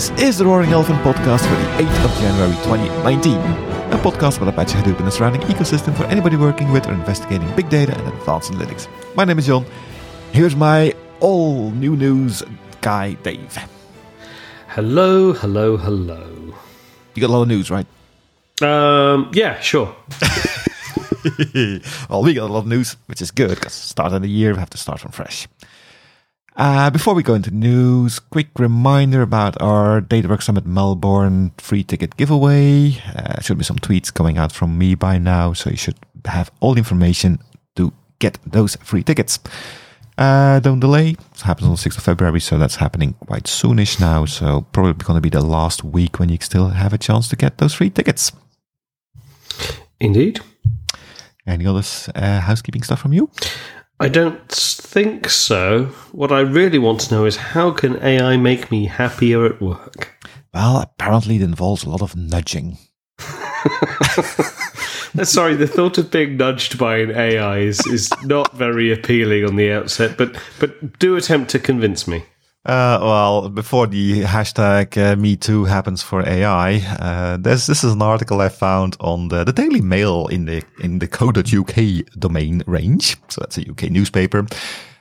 This is the Roaring Elephant podcast for the 8th of January 2019. A podcast about Apache Hadoop and the surrounding ecosystem for anybody working with or investigating big data and advanced analytics. My name is John. Here's my all new news guy, Dave. Hello, hello, hello. You got a lot of news, right? Um, yeah, sure. well, we got a lot of news, which is good because start of the year, we have to start from fresh. Uh, before we go into news, quick reminder about our DataWorks Summit Melbourne free ticket giveaway. Uh, should be some tweets going out from me by now, so you should have all the information to get those free tickets. Uh, don't delay. It happens on the 6th of February, so that's happening quite soonish now. So probably going to be the last week when you still have a chance to get those free tickets. Indeed. Any other uh, housekeeping stuff from you? I don't think so. What I really want to know is how can AI make me happier at work? Well, apparently it involves a lot of nudging. Sorry, the thought of being nudged by an AI is, is not very appealing on the outset, but but do attempt to convince me. Uh, well, before the hashtag uh, Me Too happens for AI, uh, this this is an article I found on the, the Daily Mail in the in the co.uk domain range. So that's a UK newspaper.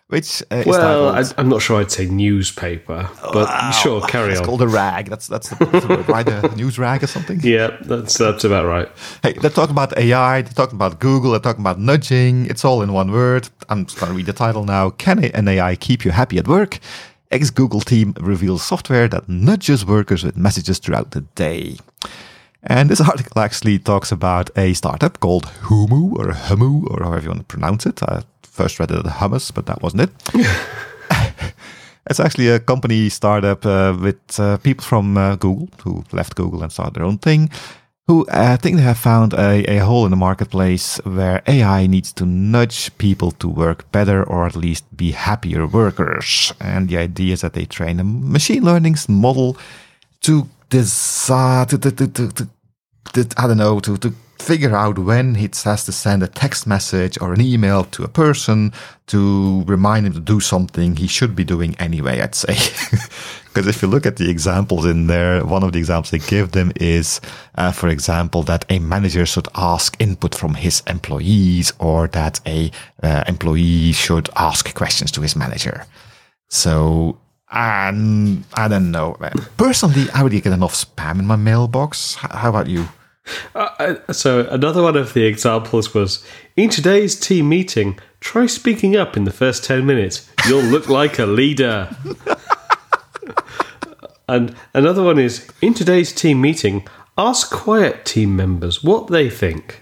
Which uh, well, I, am not sure I'd say newspaper, but wow, sure, carry it's on. It's called a rag. That's that's the, the right, a news rag or something. Yeah, that's that's about right. Hey, they're talking about AI. They're talking about Google. They're talking about nudging. It's all in one word. I'm just going to read the title now. Can an AI keep you happy at work? Ex Google team reveals software that nudges workers with messages throughout the day. And this article actually talks about a startup called Humu or Humu or however you want to pronounce it. I first read it as hummus, but that wasn't it. it's actually a company startup uh, with uh, people from uh, Google who left Google and started their own thing who uh, I think they have found a, a hole in the marketplace where AI needs to nudge people to work better or at least be happier workers. And the idea is that they train a machine learning model to decide, to, to, to, to, I don't know, to, to figure out when it has to send a text message or an email to a person to remind him to do something he should be doing anyway, I'd say. Because if you look at the examples in there, one of the examples they give them is, uh, for example, that a manager should ask input from his employees or that a uh, employee should ask questions to his manager. So, um, I don't know. Personally, I would get enough spam in my mailbox. How about you? Uh, so another one of the examples was in today's team meeting. Try speaking up in the first ten minutes. You'll look like a leader. and another one is in today's team meeting, ask quiet team members what they think.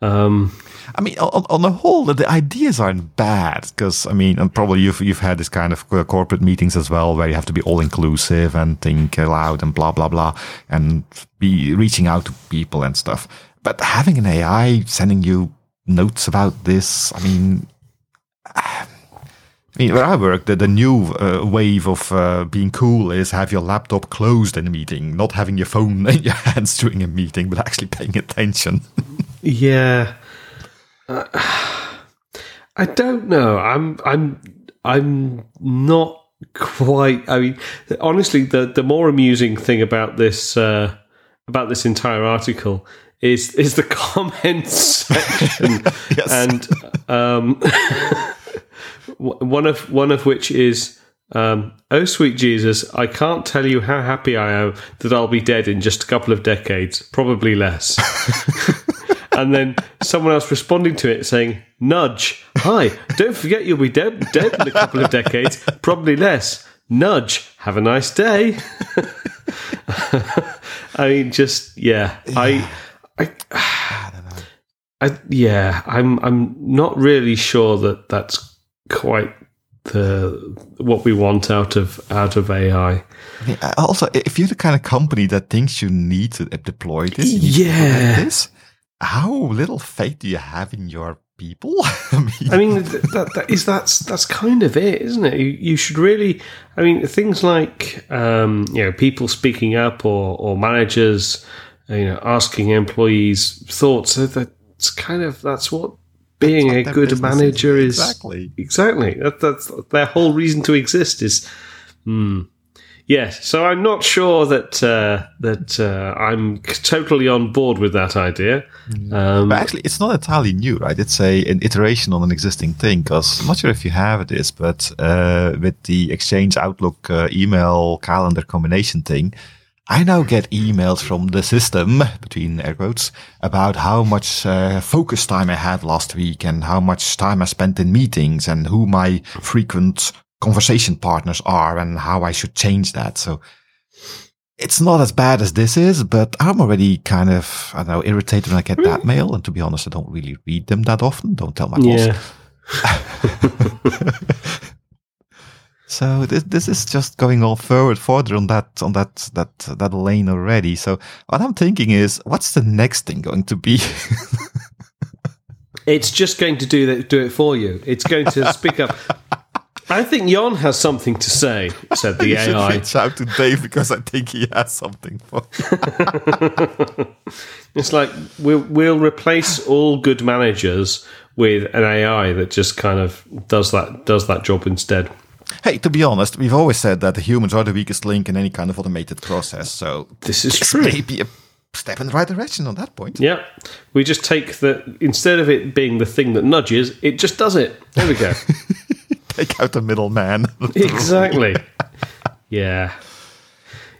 Um, I mean, on, on the whole, the ideas aren't bad because I mean, and probably you've you've had this kind of uh, corporate meetings as well, where you have to be all inclusive and think aloud and blah blah blah, and be reaching out to people and stuff. But having an AI sending you notes about this, I mean. I mean, where I work, the, the new uh, wave of uh, being cool is have your laptop closed in a meeting, not having your phone in your hands during a meeting, but actually paying attention. yeah, uh, I don't know. I'm I'm I'm not quite. I mean, honestly, the the more amusing thing about this uh, about this entire article is is the comments section, and um, one of one of which is. Um, oh, sweet Jesus, I can't tell you how happy I am that I'll be dead in just a couple of decades, probably less. and then someone else responding to it saying, "Nudge, hi, don't forget you'll be dead dead in a couple of decades, probably less. Nudge, have a nice day." I mean, just yeah, I, I, I, yeah, I'm I'm not really sure that that's quite the what we want out of out of AI. Also, if you're the kind of company that thinks you need to deploy this, yeah, this, how little faith do you have in your people? I mean, I mean that, that is that's that's kind of it, isn't it? You, you should really, I mean, things like um, you know people speaking up or or managers, you know, asking employees thoughts. So that's kind of that's what being that's a good manager is. Exactly, exactly. That, that's their whole reason to exist is. Hmm, Yes, so I'm not sure that uh, that uh, I'm totally on board with that idea. Um, But actually, it's not entirely new, right? It's a an iteration on an existing thing. Because I'm not sure if you have this, but uh, with the Exchange Outlook uh, email calendar combination thing, I now get emails from the system between air quotes about how much uh, focus time I had last week and how much time I spent in meetings and who my frequent conversation partners are and how I should change that. So it's not as bad as this is, but I'm already kind of, I don't know, irritated when I get that mail. And to be honest, I don't really read them that often. Don't tell my boss. yeah. So this this is just going all forward further on that on that that that lane already. So what I'm thinking is, what's the next thing going to be? It's just going to do that, do it for you. It's going to speak up. I think John has something to say," said the you should AI. reach out to Dave because I think he has something for. It's like we'll we'll replace all good managers with an AI that just kind of does that does that job instead. Hey, to be honest, we've always said that the humans are the weakest link in any kind of automated process. So This is this true. may be a step in the right direction on that point. Yeah, we just take the instead of it being the thing that nudges, it just does it. There we go. Take out the middleman. exactly. Yeah.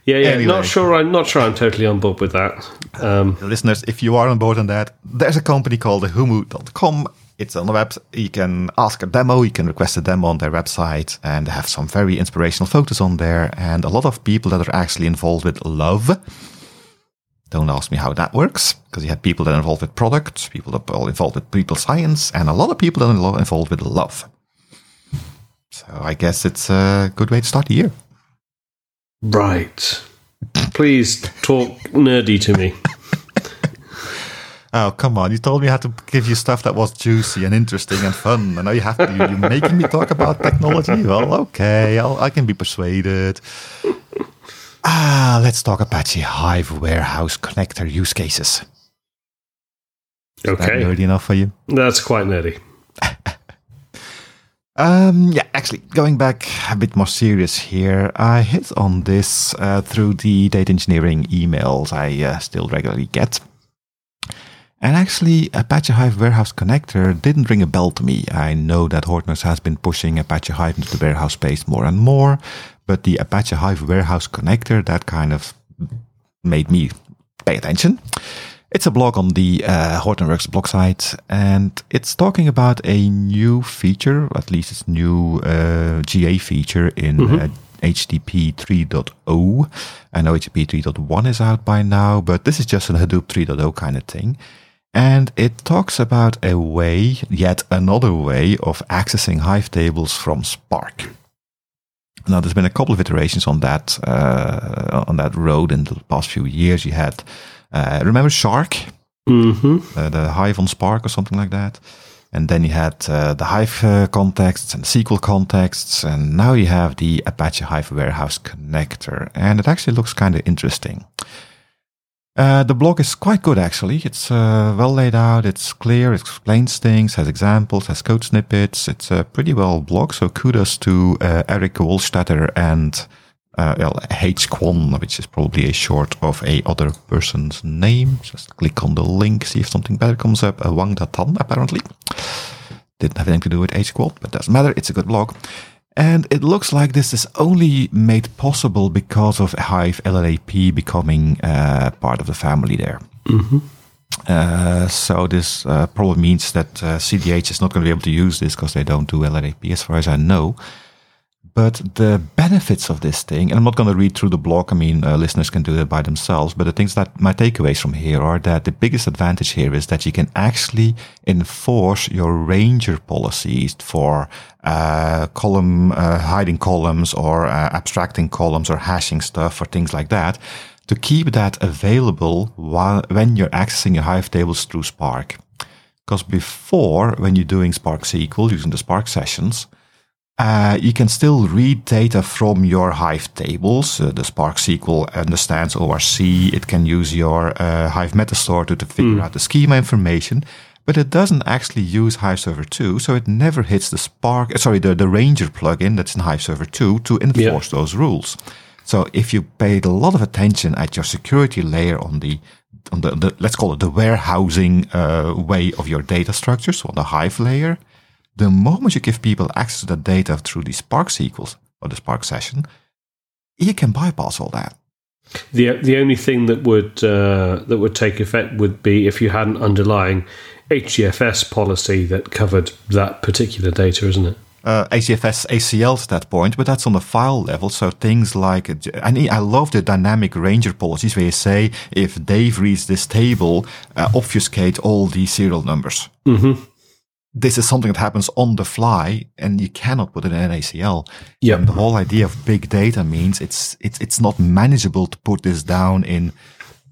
Yeah, yeah. Anyway. Not sure. I'm not sure. I'm totally on board with that. Um, listeners, if you are on board on that, there's a company called humu.com. It's on the web. You can ask a demo. You can request a demo on their website, and they have some very inspirational photos on there, and a lot of people that are actually involved with love. Don't ask me how that works, because you have people that are involved with products, people that are involved with people science, and a lot of people that are involved with love. So I guess it's a good way to start the year. right. Please talk nerdy to me. Oh, come on. You told me I had to give you stuff that was juicy and interesting and fun. And now you have to, you're making me talk about technology. Well, okay. I'll, I can be persuaded. Ah, let's talk Apache Hive Warehouse Connector use cases. Is Okay, nerdy enough for you? that's quite nerdy. Um, yeah, actually, going back a bit more serious here, I hit on this uh, through the data engineering emails I uh, still regularly get. And actually, Apache Hive Warehouse Connector didn't ring a bell to me. I know that Hortonworks has been pushing Apache Hive into the warehouse space more and more, but the Apache Hive Warehouse Connector, that kind of made me pay attention. It's a blog on the uh, Hortonworks blog site, and it's talking about a new feature, at least it's new uh, GA feature in uh, HDP 3.0. I know HDP 3.1 is out by now, but this is just a Hadoop 3.0 kind of thing. And it talks about a way, yet another way, of accessing Hive tables from Spark. Now, there's been a couple of iterations on that uh, on that road in the past few years. You had, uh, remember Shark, hmm uh, the Hive on Spark or something like that, and then you had uh, the Hive uh, contexts and SQL contexts, and now you have the Apache Hive Warehouse connector, and it actually looks kind of interesting. Uh, the blog is quite good actually. It's uh, well laid out. It's clear. It explains things, has examples, has code snippets. It's a pretty well blog. So kudos to uh, Eric Wohlstadter and uh, well, H Kwon, which is probably a short of a other person's name. Just click on the link, see if something better comes up. Uh, Wang Datan, apparently. Didn't have anything to do with H Quad, but doesn't matter. It's a good blog. And it looks like this is only made possible because of Hive LLAP becoming uh, part of the family there. Uh, so this uh, probably means that uh, CDH is not going to be able to use this because they don't do LLAP, as far as I know. But the benefits of this thing, and I'm not going to read through the blog. I mean, uh, listeners can do that by themselves. But the things that my takeaways from here are that the biggest advantage here is that you can actually enforce your ranger policies for uh, column uh, hiding columns or uh, abstracting columns or hashing stuff or things like that to keep that available while when you're accessing your Hive tables through Spark. Because before, when you're doing Spark SQL using the Spark sessions, uh, you can still read data from your Hive tables. Uh, the Spark SQL understands ORC. It can use your uh, Hive metastore to, to figure out the schema information, but it doesn't actually use Hive Server 2, so it never hits the Spark, uh, sorry, the, the Ranger plugin that's in Hive Server 2 to enforce those rules. So if you paid a lot of attention at your security layer on the on the, the let's call it the warehousing uh, way of your data structures on the Hive layer, the moment you give people access to the data through the Spark SQLs or the Spark session, you can bypass all that. The the only thing that would uh, that would take effect would be if you had an underlying HDFS policy that covered that particular data, isn't it? Uh, HDFS ACL to that point, but that's on the file level. So things like, and I love the dynamic ranger policies where you say if Dave reads this table, uh, obfuscate all the serial numbers. Mm-hmm. This is something that happens on the fly, and you cannot put it in an ACL. Yeah. the whole idea of big data means it's it's it's not manageable to put this down in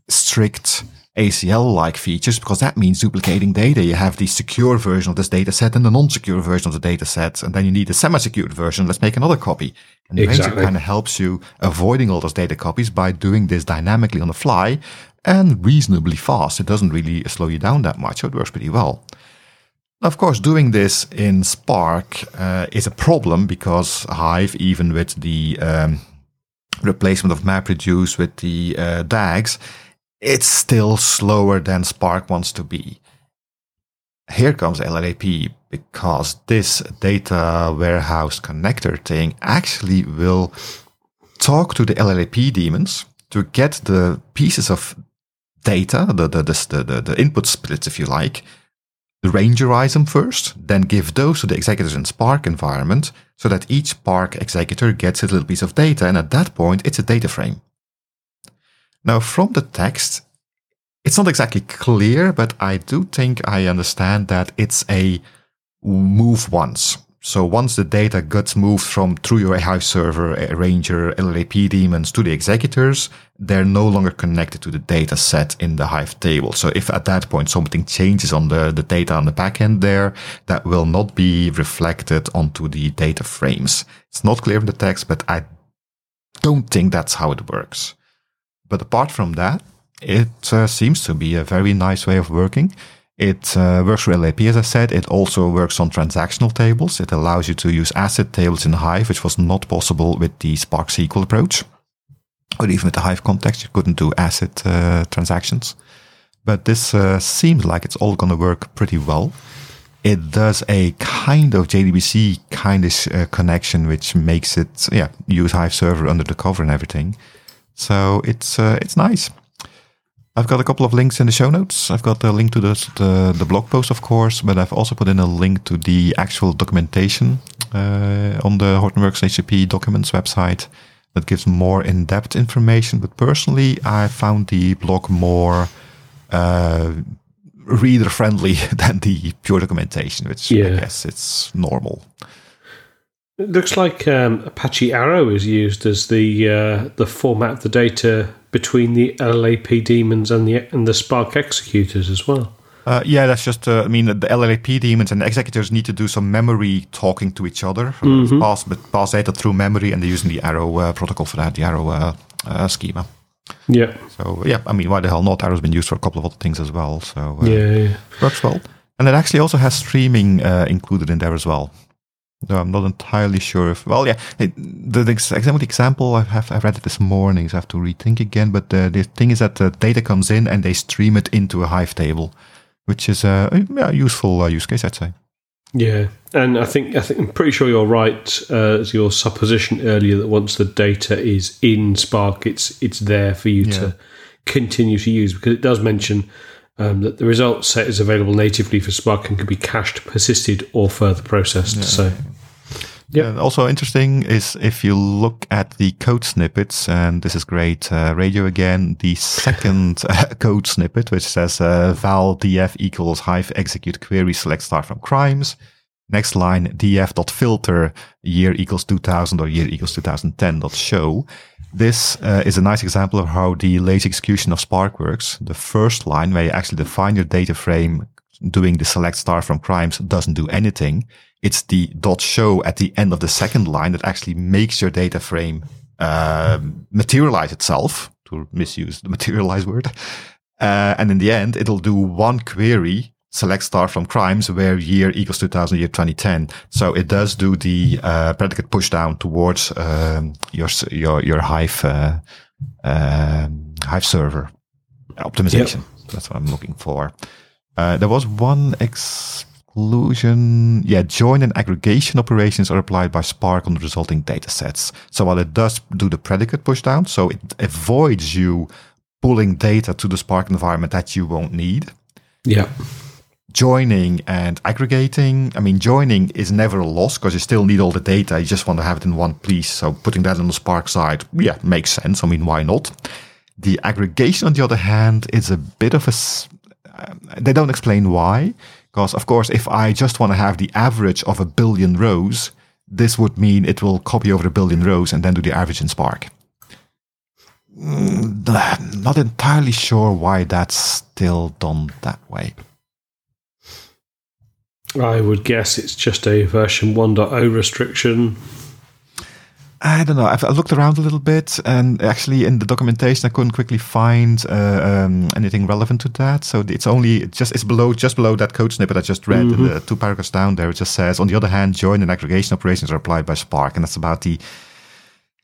strict ACL like features because that means duplicating data. You have the secure version of this data set and the non secure version of the data set. And then you need a semi secured version. Let's make another copy. And exactly. kind of helps you avoiding all those data copies by doing this dynamically on the fly and reasonably fast. It doesn't really slow you down that much. So it works pretty well. Of course, doing this in Spark uh, is a problem because Hive, even with the um, replacement of MapReduce with the uh, DAGs, it's still slower than Spark wants to be. Here comes LLAP because this data warehouse connector thing actually will talk to the LLAP daemons to get the pieces of data, the, the, the, the, the input splits, if you like, rangerize them first, then give those to the executors in Spark environment so that each Spark executor gets a little piece of data. And at that point, it's a data frame. Now, from the text, it's not exactly clear, but I do think I understand that it's a move once. So once the data gets moved from through your Hive server, Ranger, LLAP daemons to the executors, they're no longer connected to the data set in the Hive table. So if at that point something changes on the, the data on the backend there, that will not be reflected onto the data frames. It's not clear in the text, but I don't think that's how it works. But apart from that, it uh, seems to be a very nice way of working. It uh, works for LAP, as I said. It also works on transactional tables. It allows you to use ACID tables in Hive, which was not possible with the Spark SQL approach. Or even with the Hive context, you couldn't do ACID uh, transactions. But this uh, seems like it's all going to work pretty well. It does a kind of JDBC kind of uh, connection, which makes it, yeah, use Hive server under the cover and everything. So it's uh, it's nice. I've got a couple of links in the show notes. I've got a link to the, the, the blog post, of course, but I've also put in a link to the actual documentation uh, on the Hortonworks HDP documents website that gives more in-depth information. But personally, I found the blog more uh, reader-friendly than the pure documentation, which yeah. I guess it's normal. It looks like um, Apache Arrow is used as the uh, the format of the data between the LLAP daemons and the and the Spark executors as well. Uh, yeah, that's just. Uh, I mean, the LLAP daemons and the executors need to do some memory talking to each other, mm-hmm. pass but pass data through memory, and they're using the Arrow uh, protocol for that, the Arrow uh, uh, schema. Yeah. So yeah, I mean, why the hell not? Arrow's been used for a couple of other things as well. So yeah, yeah, works well, and it actually also has streaming included in there as well. No, I'm not entirely sure if. Well, yeah, it, the, the example example I have I read it this morning, so I have to rethink again. But the, the thing is that the data comes in and they stream it into a Hive table, which is a, a useful uh, use case, I'd say. Yeah, and I think I think I'm pretty sure you're right. Uh, as your supposition earlier that once the data is in Spark, it's it's there for you yeah. to continue to use because it does mention um, that the result set is available natively for Spark and can be cached, persisted, or further processed. Yeah. So, yeah. yeah. Also interesting is if you look at the code snippets, and this is great uh, radio again. The second uh, code snippet, which says uh, val df equals hive execute query select star from crimes. Next line df.filter year equals 2000 or year equals 2010 dot show. This uh, is a nice example of how the lazy execution of Spark works. The first line where you actually define your data frame doing the select star from crimes doesn't do anything. It's the dot show at the end of the second line that actually makes your data frame uh, materialize itself, to misuse the materialize word. Uh, and in the end, it'll do one query select star from crimes where year equals 2000, year 2010. So it does do the uh, predicate push down towards um, your your your Hive uh, um, Hive server optimization. Yep. That's what I'm looking for. Uh, there was one exclusion. Yeah, join and aggregation operations are applied by Spark on the resulting data sets. So while it does do the predicate push down, so it avoids you pulling data to the Spark environment that you won't need. Yeah. Joining and aggregating. I mean, joining is never a loss because you still need all the data. You just want to have it in one place. So putting that on the Spark side, yeah, makes sense. I mean, why not? The aggregation, on the other hand, is a bit of a. Uh, they don't explain why. Because, of course, if I just want to have the average of a billion rows, this would mean it will copy over a billion rows and then do the average in Spark. Mm, not entirely sure why that's still done that way. I would guess it's just a version 1.0 restriction. I don't know. I've looked around a little bit, and actually, in the documentation, I couldn't quickly find uh, um, anything relevant to that. So it's only just it's below just below that code snippet I just read. Mm-hmm. The two paragraphs down there, it just says, on the other hand, join and aggregation operations are applied by Spark, and that's about the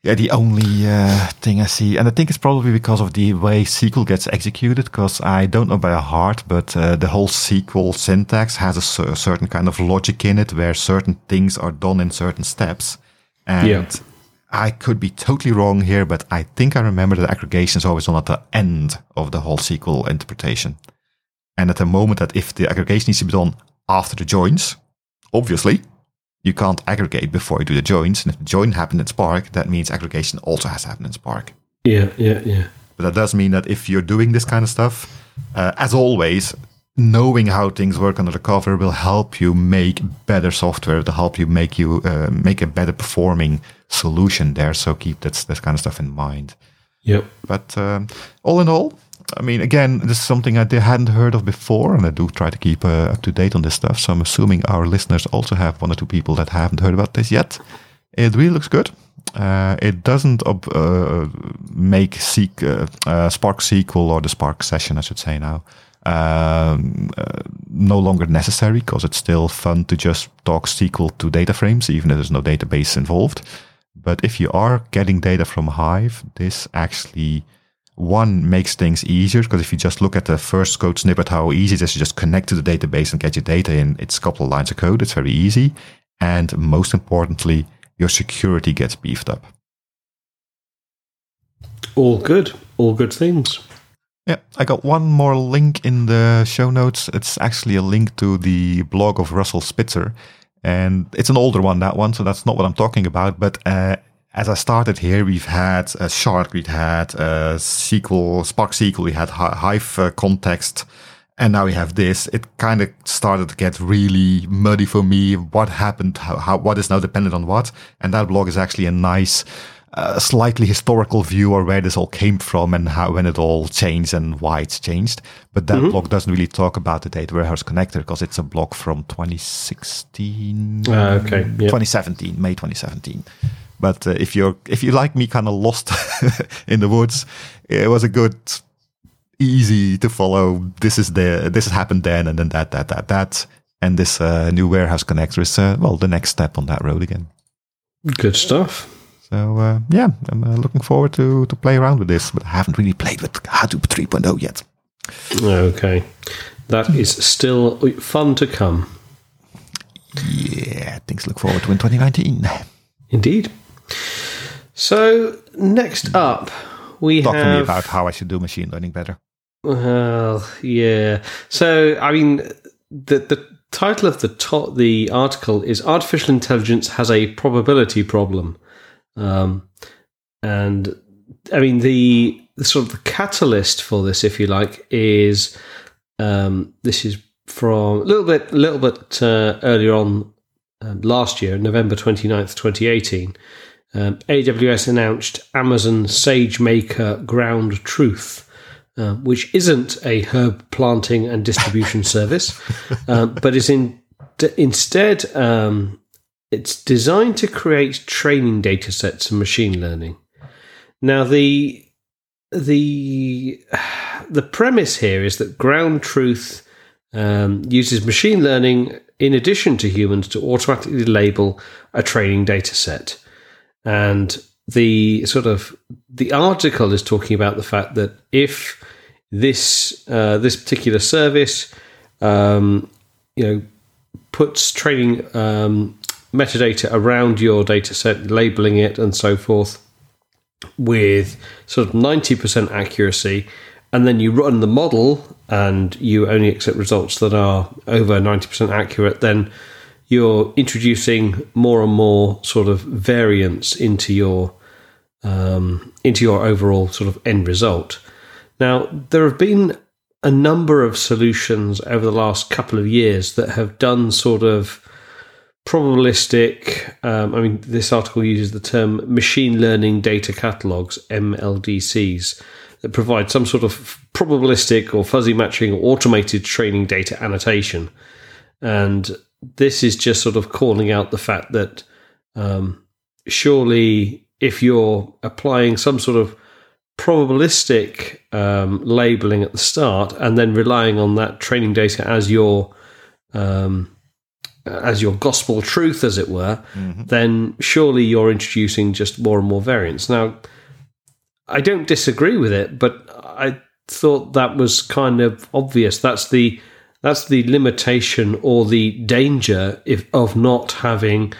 yeah, the only uh, thing I see, and I think it's probably because of the way SQL gets executed, because I don't know by heart, but uh, the whole SQL syntax has a, a, certain kind of logic in it where certain things are done in certain steps. And yeah. I could be totally wrong here, but I think I remember that aggregation is always on at the end of the whole SQL interpretation. And at the moment that if the aggregation needs to be done after the joins, obviously, you can't aggregate before you do the joins. And if the join happened in Spark, that means aggregation also has to happen in Spark. Yeah, yeah, yeah. But that does mean that if you're doing this kind of stuff, uh, as always, knowing how things work under the cover will help you make better software to help you make you uh, make a better performing solution there. So keep that that kind of stuff in mind. Yep. But um, all in all, I mean, again, this is something I hadn't heard of before, and I do try to keep uh, up to date on this stuff. So I'm assuming our listeners also have one or two people that haven't heard about this yet. It really looks good. Uh, it doesn't uh, make seek, uh, uh, Spark SQL or the Spark session, I should say now, um, uh, no longer necessary because it's still fun to just talk SQL to data frames, even if there's no database involved. But if you are getting data from Hive, this actually one makes things easier because if you just look at the first code snippet, how easy it is to just connect to the database and get your data in, it's a couple of lines of code. It's very easy. And most importantly, your security gets beefed up. All good. All good things. Yeah, I got one more link in the show notes. It's actually a link to the blog of Russell Spitzer. And it's an older one, that one. So that's not what I'm talking about. But uh, as I started here, we've had a Shark, we've had a SQL, Spark SQL, we had Hive uh, context, and now we have this. It kind of started to get really muddy for me. What happened? How, how, what is now dependent on what? And that blog is actually a nice, uh, slightly historical view of where this all came from and how when it all changed and why it's changed. But that mm-hmm. blog doesn't really talk about the data warehouse connector because it's a blog from 2016. Uh, okay. Yep. 2017, May 2017. But uh, if you're if you like me, kind of lost in the woods, it was a good, easy to follow. This is the this has happened then, and then that that that that, and this uh, new warehouse connector is uh, well the next step on that road again. Good stuff. So uh, yeah, I'm uh, looking forward to to play around with this, but I haven't really played with Hadoop 3.0 yet. Okay, that is still fun to come. Yeah, things look forward to in 2019. Indeed. So next up, we Talk have to me about how I should do machine learning better. Well, yeah. So I mean, the the title of the to- the article is "Artificial Intelligence has a probability problem," um, and I mean the, the sort of the catalyst for this, if you like, is um, this is from a little bit a little bit uh, earlier on um, last year, November 29th, 2018 um, AWS announced Amazon SageMaker Ground Truth, uh, which isn't a herb planting and distribution service, uh, but is in, d- instead um, it's designed to create training data sets and machine learning. Now the the the premise here is that Ground Truth um, uses machine learning in addition to humans to automatically label a training data set. And the sort of the article is talking about the fact that if this uh, this particular service, um, you know, puts training um, metadata around your data set, labeling it and so forth, with sort of ninety percent accuracy, and then you run the model and you only accept results that are over ninety percent accurate, then you're introducing more and more sort of variance into your um, into your overall sort of end result. Now, there have been a number of solutions over the last couple of years that have done sort of probabilistic. Um, I mean, this article uses the term machine learning data catalogs, MLDCs, that provide some sort of probabilistic or fuzzy matching or automated training data annotation. And this is just sort of calling out the fact that um, surely if you're applying some sort of probabilistic um, labeling at the start and then relying on that training data as your um, as your gospel truth, as it were, mm-hmm. then surely you're introducing just more and more variance. Now, I don't disagree with it, but I thought that was kind of obvious. That's the that's the limitation or the danger if, of not having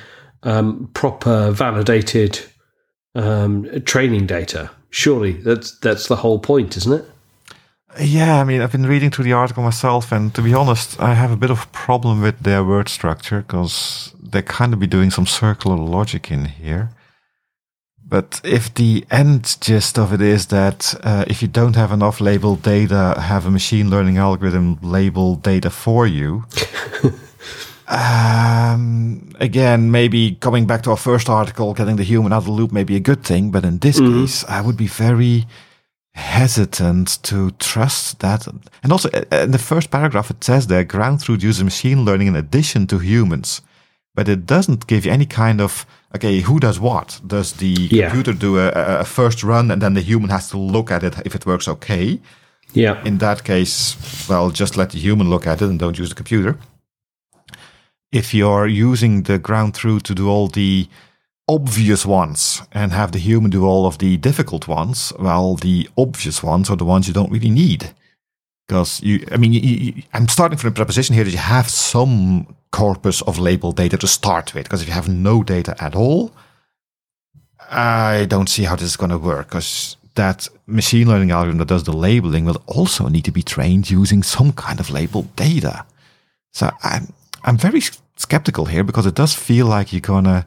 um, proper validated um, training data. Surely that's that's the whole point, isn't it? Yeah, I mean, I've been reading through the article myself, and to be honest, I have a bit of a problem with their word structure because they kind of be doing some circular logic in here. But if the end gist of it is that uh, if you don't have enough labeled data, have a machine learning algorithm label data for you. um, again, maybe coming back to our first article, getting the human out of the loop may be a good thing. But in this mm-hmm. case, I would be very hesitant to trust that. And also, uh, in the first paragraph, it says there ground truth uses machine learning in addition to humans. But it doesn't give you any kind of okay, who does what? Does the yeah. computer do a, a, first run and then the human has to look at it if it works okay? Yeah. In that case, well, just let the human look at it and don't use the computer. If you're using the ground truth to do all the obvious ones and have the human do all of the difficult ones, well, the obvious ones are the ones you don't really need. Because you, I mean, you, you, I'm starting from the proposition here that you have some corpus of labeled data to start with. Because if you have no data at all, I don't see how this is going to work. Because that machine learning algorithm that does the labeling will also need to be trained using some kind of labeled data. So I'm I'm very skeptical here because it does feel like you're gonna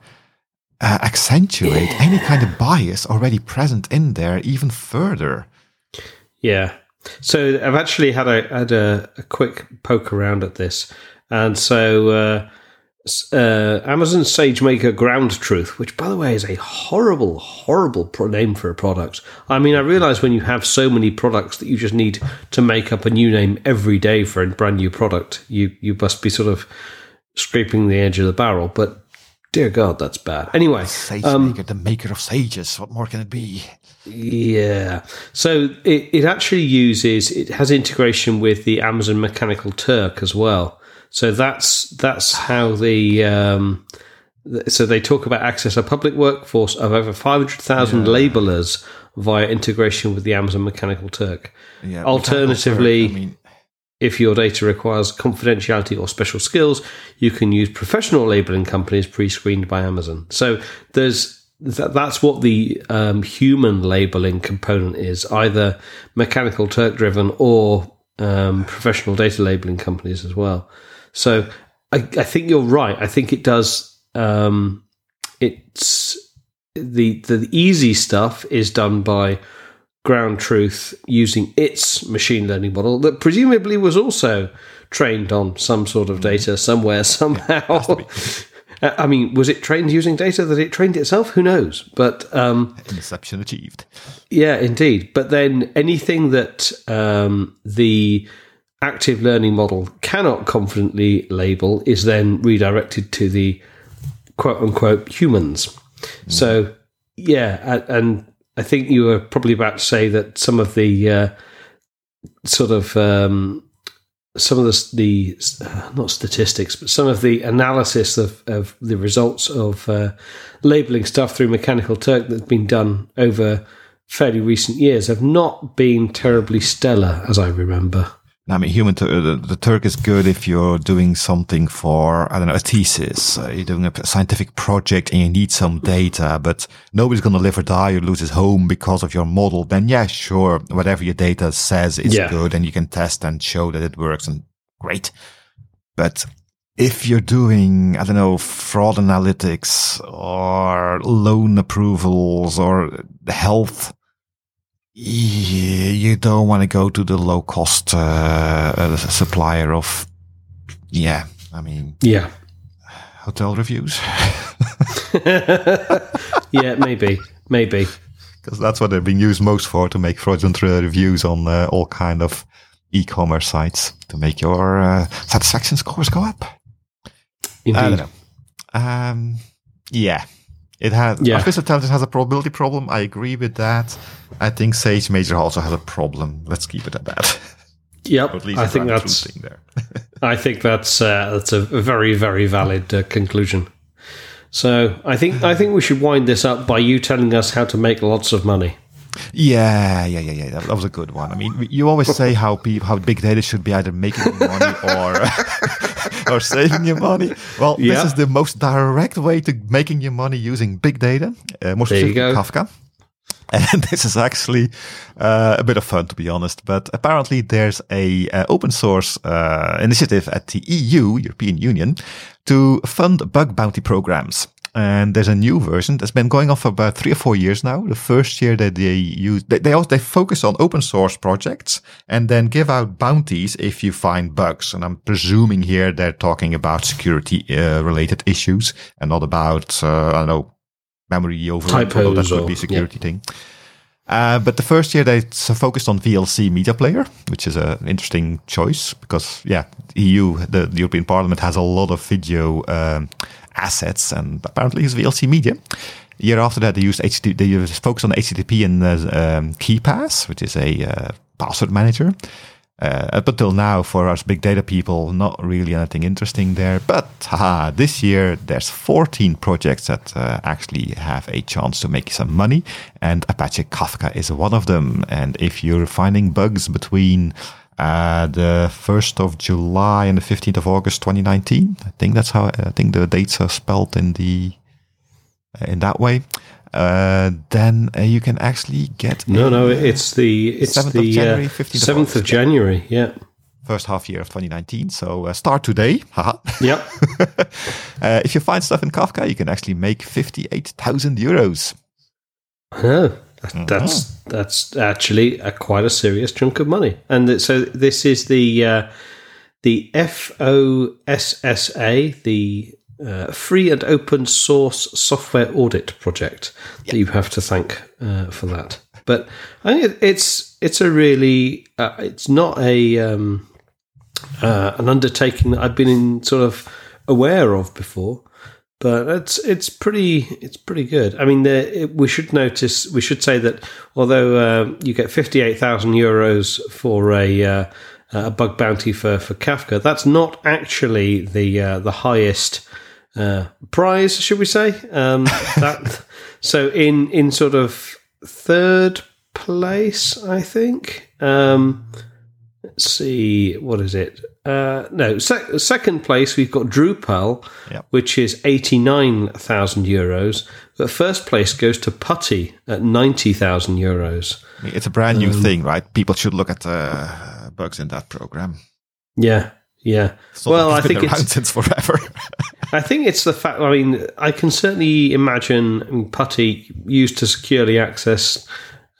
uh, accentuate any kind of bias already present in there even further. Yeah, so I've actually had a had a, a quick poke around at this, and so uh, uh, Amazon SageMaker Ground Truth, which by the way is a horrible, horrible pro- name for a product. I mean, I realize when you have so many products that you just need to make up a new name every day for a brand new product, you you must be sort of scraping the edge of the barrel, but. Dear God, that's bad. Anyway, SageMaker, um, the maker of sages. What more can it be? Yeah. So it, it actually uses it has integration with the Amazon Mechanical Turk as well. So that's that's how the um, so they talk about access a public workforce of over five hundred thousand yeah. labelers via integration with the Amazon Mechanical Turk. Yeah, Alternatively, Turk, I mean, if your data requires confidentiality or special skills, you can use professional labeling companies pre-screened by Amazon. So there's that, that's what the um, human labeling component is either mechanical Turk driven or um, professional data labeling companies as well. So I, I, think you're right. I think it does. Um, it's the the easy stuff is done by Ground Truth using its machine learning model that presumably was also trained on some sort of data somewhere somehow. I mean, was it trained using data that it trained itself? Who knows? But um, interception achieved. Yeah, indeed. But then anything that um, the active learning model cannot confidently label is then redirected to the quote unquote humans. Mm. So yeah, and I think you were probably about to say that some of the uh, sort of um, some of the, the uh, not statistics, but some of the analysis of, of the results of uh, labeling stuff through Mechanical Turk that's been done over fairly recent years have not been terribly stellar, as I remember. I mean, human uh, the, the, Turk is good if you're doing something for I don't know a thesis. Uh, you're doing a scientific project and you need some data, but nobody's going to live or die or lose his home because of your model. Then yeah, sure, whatever your data says is yeah. good, and you can test and show that it works, and great. But if you're doing I don't know fraud analytics or loan approvals or health you don't want to go to the low cost uh, uh, supplier of, yeah, I mean, yeah, hotel reviews. yeah, maybe, maybe, because that's what they're being used most for to make fraudulent reviews on uh, all kind of e-commerce sites to make your uh, satisfaction scores go up. Indeed. I don't know. Um, yeah, it has yeah. artificial intelligence has a probability problem. I agree with that. I think SageMaker also has a problem. Let's keep it at that. Yep, at I think that's there. I think that's uh, that's a very very valid uh, conclusion. So I think I think we should wind this up by you telling us how to make lots of money. Yeah, yeah, yeah, yeah. That, that was a good one. I mean, you always say how people, how big data should be either making money or or saving you money. Well, yeah. this is the most direct way to making your money using big data, uh, more specifically Kafka. And this is actually uh, a bit of fun, to be honest. But apparently, there's a uh, open source uh, initiative at the EU, European Union, to fund bug bounty programs and there's a new version that's been going on for about three or four years now. The first year that they use, they, they also, they focus on open source projects and then give out bounties if you find bugs. And I'm presuming here they're talking about security uh, related issues and not about, uh, I don't know, memory overload, that would be security yeah. thing. Uh, but the first year they focused on VLC Media Player, which is an interesting choice because, yeah, EU, the, the European Parliament has a lot of video um, assets and apparently use VLC Media. The year after that, they used HTTP, they focused on HTTP and uh, um, KeePass, which is a uh, password manager. Uh, up until now, for us big data people, not really anything interesting there. But haha, this year there's 14 projects that uh, actually have a chance to make some money, and Apache Kafka is one of them. And if you're finding bugs between uh, the 1st of July and the 15th of August 2019, I think that's how I think the dates are spelled in the in that way uh, then uh, you can actually get no, no. It's the it's 7th the of January, 15th seventh of, of, January. Yeah, first half year of 2019. So uh, start today. Haha. Yep. uh, if you find stuff in Kafka, you can actually make 58,000 euros. Oh, that's mm-hmm. that's actually a, quite a serious chunk of money. And so this is the uh, the FOSSA, the uh, free and open source software audit project yep. that you have to thank uh, for that. But I think it's it's a really uh, it's not a um, uh, an undertaking that I've been in sort of aware of before. But it's it's pretty it's pretty good. I mean, the, it, we should notice we should say that although uh, you get fifty eight thousand euros for a uh, a bug bounty for, for Kafka, that's not actually the the highest uh, prize, should we say? Um, that so in in sort of third place, I think. Um, let's see, what is it? Uh, no, sec- second place we've got Drupal, yep. which is eighty nine thousand euros. But first place goes to Putty at ninety thousand euros. It's a brand new um, thing, right? People should look at the bugs in that program. Yeah, yeah. well, I think it's since forever. I think it's the fact. I mean, I can certainly imagine Putty used to securely access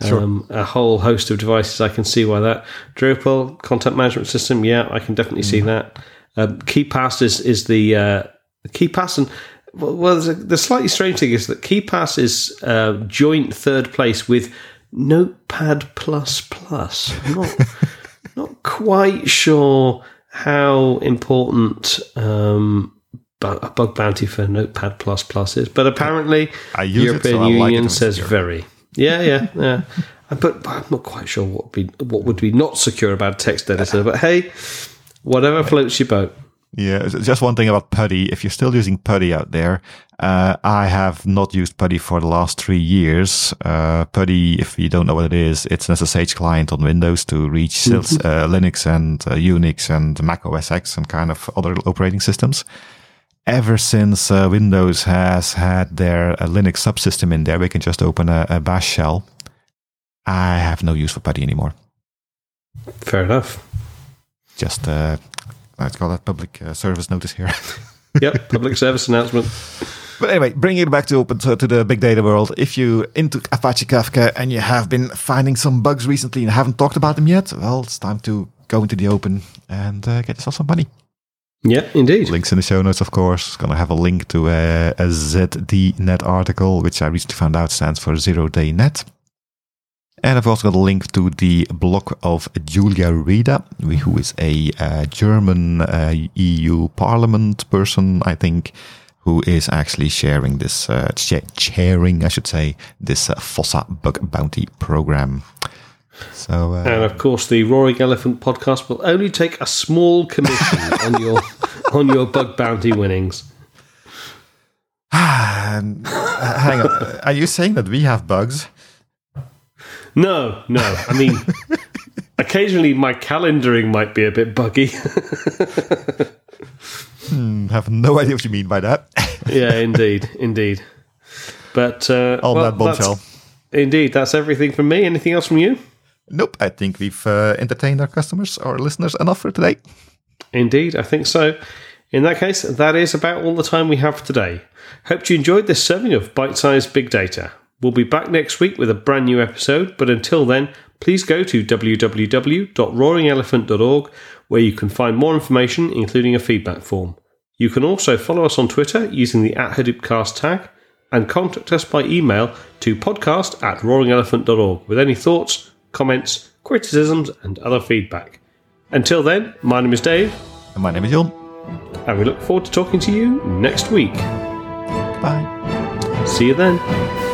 um, a whole host of devices. I can see why that Drupal content management system. Yeah, I can definitely mm. see that. Um, KeePass is is the uh, KeePass and well, the slightly strange thing is that KeePass is uh, joint third place with Notepad plus plus. Not not quite sure how important um, a bug bounty for Notepad plus plus is, but apparently European it, so Union like says very. Yeah, yeah, yeah. But I'm not quite sure what would be what would be not secure about a text editor. But hey, Whatever floats your boat. Yeah, just one thing about PuTTY. If you're still using PuTTY out there, uh, I have not used PuTTY for the last three years. Uh, PuTTY, if you don't know what it is, it's an SSH client on Windows to reach mm-hmm. uh, Linux and uh, Unix and Mac OS X and kind of other operating systems. Ever since uh, Windows has had their uh, Linux subsystem in there, we can just open a, a bash shell. I have no use for PuTTY anymore. Fair enough. Just uh, let's call that public uh, service notice here. yep, public service announcement. But anyway, bringing it back to open to, to, the big data world. If you into Apache Kafka and you have been finding some bugs recently and haven't talked about them yet, well, it's time to go into the open and uh, get yourself some money. Yeah, indeed. Links in the show notes, of course. Going to have a link to a, a ZDNet article, which I recently found out stands for Zero Day Net. And I've also got a link to the blog of Julia Reda, who is a uh, German uh, EU Parliament person, I think, who is actually sharing this, uh, chairing, I should say, this uh, Fossa bug bounty program. So, uh, and of course, the Roaring Elephant podcast will only take a small commission on your on your bug bounty winnings. hang on, are you saying that we have bugs? No, no. I mean, occasionally my calendaring might be a bit buggy. hmm, have no idea what you mean by that. yeah, indeed, indeed. But uh, all well, that bombshell. Indeed, that's everything from me. Anything else from you? Nope. I think we've uh, entertained our customers or listeners enough for today. Indeed, I think so. In that case, that is about all the time we have today. Hope you enjoyed this serving of bite sized big data. We'll be back next week with a brand new episode, but until then, please go to www.roaringelephant.org where you can find more information, including a feedback form. You can also follow us on Twitter using the at Hadoopcast tag and contact us by email to podcast at roaringelephant.org with any thoughts, comments, criticisms, and other feedback. Until then, my name is Dave. And my name is John. And we look forward to talking to you next week. Bye. See you then.